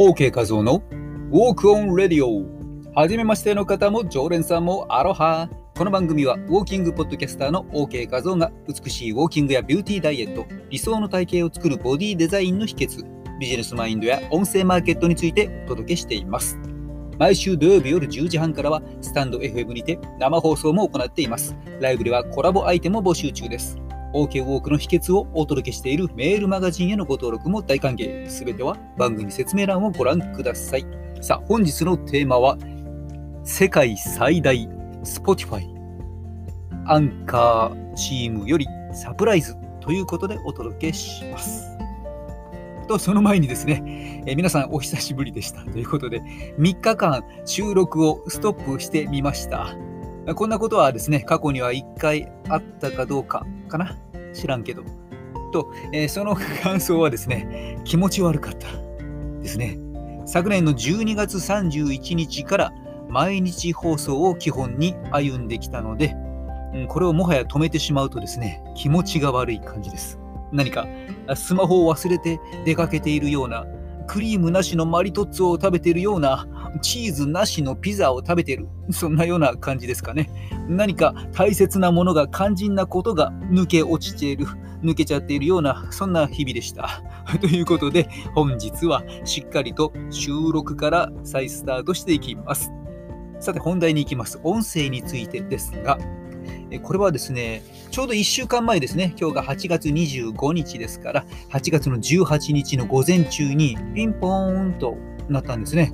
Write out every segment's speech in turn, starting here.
OK 画像の Walk on Radio はじめましての方も常連さんもアロハ。この番組はウォーキングポッドキャスターの OK 画像が美しいウォーキングやビューティーダイエット理想の体型を作るボディデザインの秘訣ビジネスマインドや音声マーケットについてお届けしています。毎週土曜日夜10時半からはスタンド FM にて生放送も行っています。ライブではコラボアイテムも募集中です。OK ウォークの秘訣をお届けしているメールマガジンへのご登録も大歓迎。すべては番組説明欄をご覧ください。さあ、本日のテーマは、世界最大 Spotify アンカーチームよりサプライズということでお届けします。と、その前にですね、え皆さんお久しぶりでしたということで、3日間収録をストップしてみました。こんなことはですね、過去には1回あったかどうかかな？知らんけど。と、えー、その感想はですね、気持ち悪かったですね。昨年の12月31日から毎日放送を基本に歩んできたので、うん、これをもはや止めてしまうとですね、気持ちが悪い感じです。何かスマホを忘れて出かけているような、クリームなしのマリトッツォを食べているような、チーズなしのピザを食べてる、そんなような感じですかね。何か大切なものが肝心なことが抜け落ちている、抜けちゃっているような、そんな日々でした。ということで、本日はしっかりと収録から再スタートしていきます。さて、本題に行きます。音声についてですが、これはですね、ちょうど1週間前ですね、今日が8月25日ですから、8月の18日の午前中にピンポーンとなったんですね。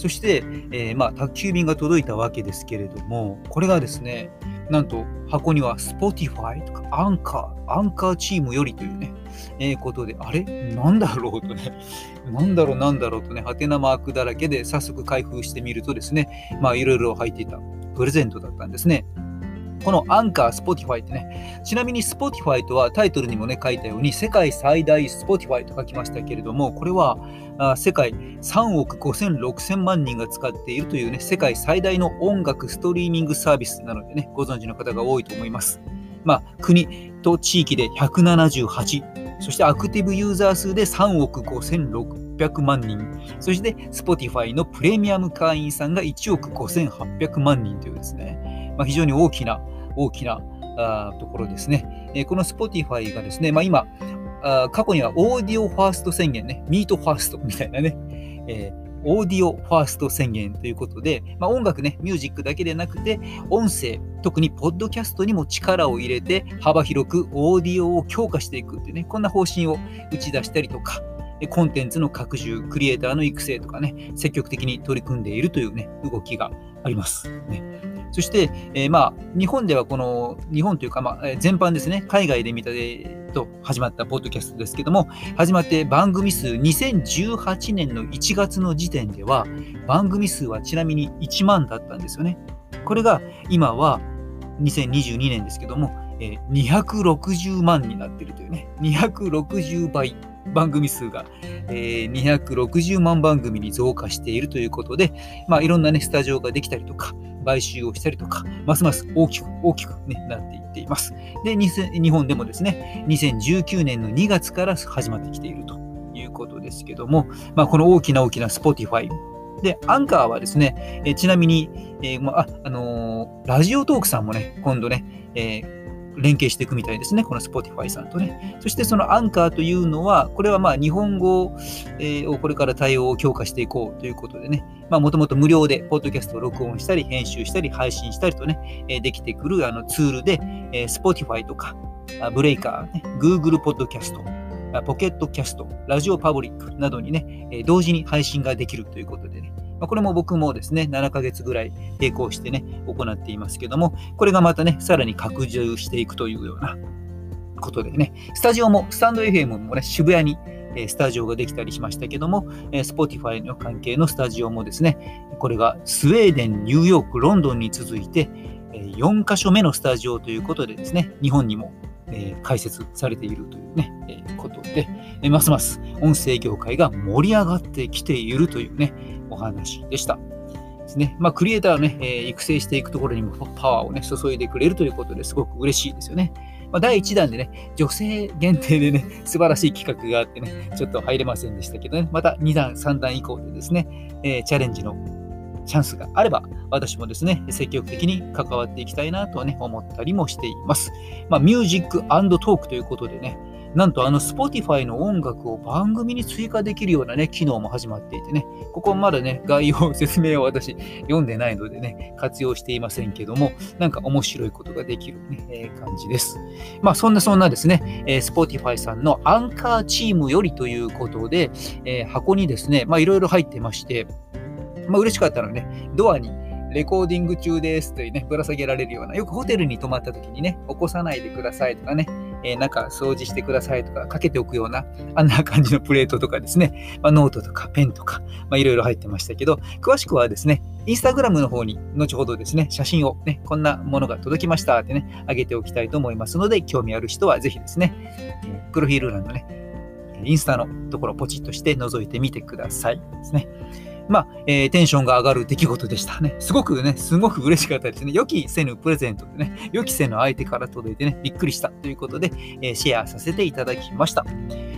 そして、えー、まあ、宅急便が届いたわけですけれども、これがですね、なんと箱には Spotify とかアンカー、アンカーチームよりというね、えー、ことで、あれ？なんだろうとね、なんだろうなんだろうとね、はてなマークだらけで早速開封してみるとですね、まあいろいろ入っていたプレゼントだったんですね。この Anchor、Spotify ってね、ちなみに Spotify とはタイトルにもね、書いたように、世界最大 Spotify と書きましたけれども、これはあ世界3億5 6 0 0 0万人が使っているというね、世界最大の音楽ストリーミングサービスなのでね、ご存知の方が多いと思います。まあ、国と地域で178、そしてアクティブユーザー数で3億5千6 600万人、そして Spotify のプレミアム会員さんが1億5800万人というですね、まあ、非常に大きな大きなあところですね。えー、この Spotify がですね、まあ、今あ、過去にはオーディオファースト宣言ね、ミートファーストみたいなね、えーオーディオファースト宣言ということで、まあ、音楽ね、ミュージックだけでなくて、音声、特にポッドキャストにも力を入れて、幅広くオーディオを強化していくっていうね、こんな方針を打ち出したりとか、コンテンツの拡充、クリエイターの育成とかね、積極的に取り組んでいるというね、動きがあります。ねそして、えー、まあ、日本ではこの、日本というか、まあ、全般ですね、海外で見たでと始まったポッドキャストですけども、始まって番組数2018年の1月の時点では、番組数はちなみに1万だったんですよね。これが今は2022年ですけども、えー、260万になっているというね、260倍。番組数が、えー、260万番組に増加しているということで、まあ、いろんな、ね、スタジオができたりとか、買収をしたりとか、ますます大きく大きく、ね、なっていっています。で、日本でもですね、2019年の2月から始まってきているということですけども、まあ、この大きな大きな Spotify、で、アンカーはですね、えちなみに、えー、まあ、あのー、ラジオトークさんもね、今度ね、えー連携していくみたいですね、この Spotify さんとね。そしてそのアンカーというのは、これはまあ日本語をこれから対応を強化していこうということでね、もともと無料でポッドキャストを録音したり、編集したり、配信したりとね、できてくるあのツールで、Spotify とか、ブレイカー、ね、Google ポッドキャスト、ポケットキャスト、ラジオパブリックなどにね、同時に配信ができるということでね、まあ、これも僕もですね、7ヶ月ぐらい並行してね、行っていますけども、これがまたね、さらに拡充していくというようなことでね、スタジオも、スタンド FM もね、渋谷にスタジオができたりしましたけども、Spotify の関係のスタジオもですね、これがスウェーデン、ニューヨーク、ロンドンに続いて、4カ所目のスタジオということでですね、日本にも開設されているというね、えことでえ、ますます音声業界が盛り上がってきているというね、お話でした。ですね。まあ、クリエイターをね、えー、育成していくところにもパワーをね、注いでくれるということですごく嬉しいですよね。まあ、第1弾でね、女性限定でね、素晴らしい企画があってね、ちょっと入れませんでしたけどね、また2弾、3弾以降でですね、えー、チャレンジのチャンスがあれば、私もですね、積極的に関わっていきたいなとね、思ったりもしています。まあ、ミュージックトークということでね、なんとあの Spotify の音楽を番組に追加できるようなね、機能も始まっていてね、ここまだね、概要、説明を私読んでないのでね、活用していませんけども、なんか面白いことができるね、えー、感じです。まあそんなそんなですね、えー、Spotify さんのアンカーチームよりということで、えー、箱にですね、まあいろいろ入ってまして、まあ嬉しかったのね、ドアにレコーディング中ですというね、ぶら下げられるような、よくホテルに泊まった時にね、起こさないでくださいとかね、えー、なんか掃除してくださいとかかけておくような、あんな感じのプレートとかですね、まあ、ノートとかペンとか、まあ、いろいろ入ってましたけど、詳しくはですね、インスタグラムの方に後ほどですね、写真をね、こんなものが届きましたってね、あげておきたいと思いますので、興味ある人はぜひですね、え、プロフィール欄のね、インスタのところポチッとして覗いてみてくださいですね。まあ、えー、テンションが上がる出来事でしたね。すごくね、すごく嬉しかったですね。予期せぬプレゼントでね、予期せぬ相手から届いてね、びっくりしたということで、えー、シェアさせていただきました。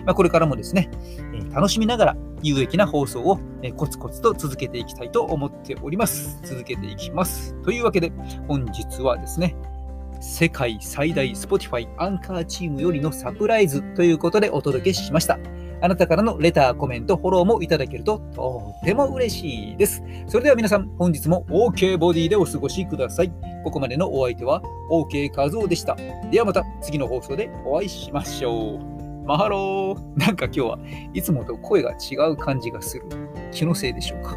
まあ、これからもですね、えー、楽しみながら有益な放送を、えー、コツコツと続けていきたいと思っております。続けていきます。というわけで、本日はですね、世界最大 Spotify アンカーチームよりのサプライズということでお届けしました。あなたからのレター、コメント、フォローもいただけるととっても嬉しいです。それでは皆さん、本日も OK ボディでお過ごしください。ここまでのお相手は OK カズオでした。ではまた次の放送でお会いしましょう。マハロー。なんか今日はいつもと声が違う感じがする。気のせいでしょうか。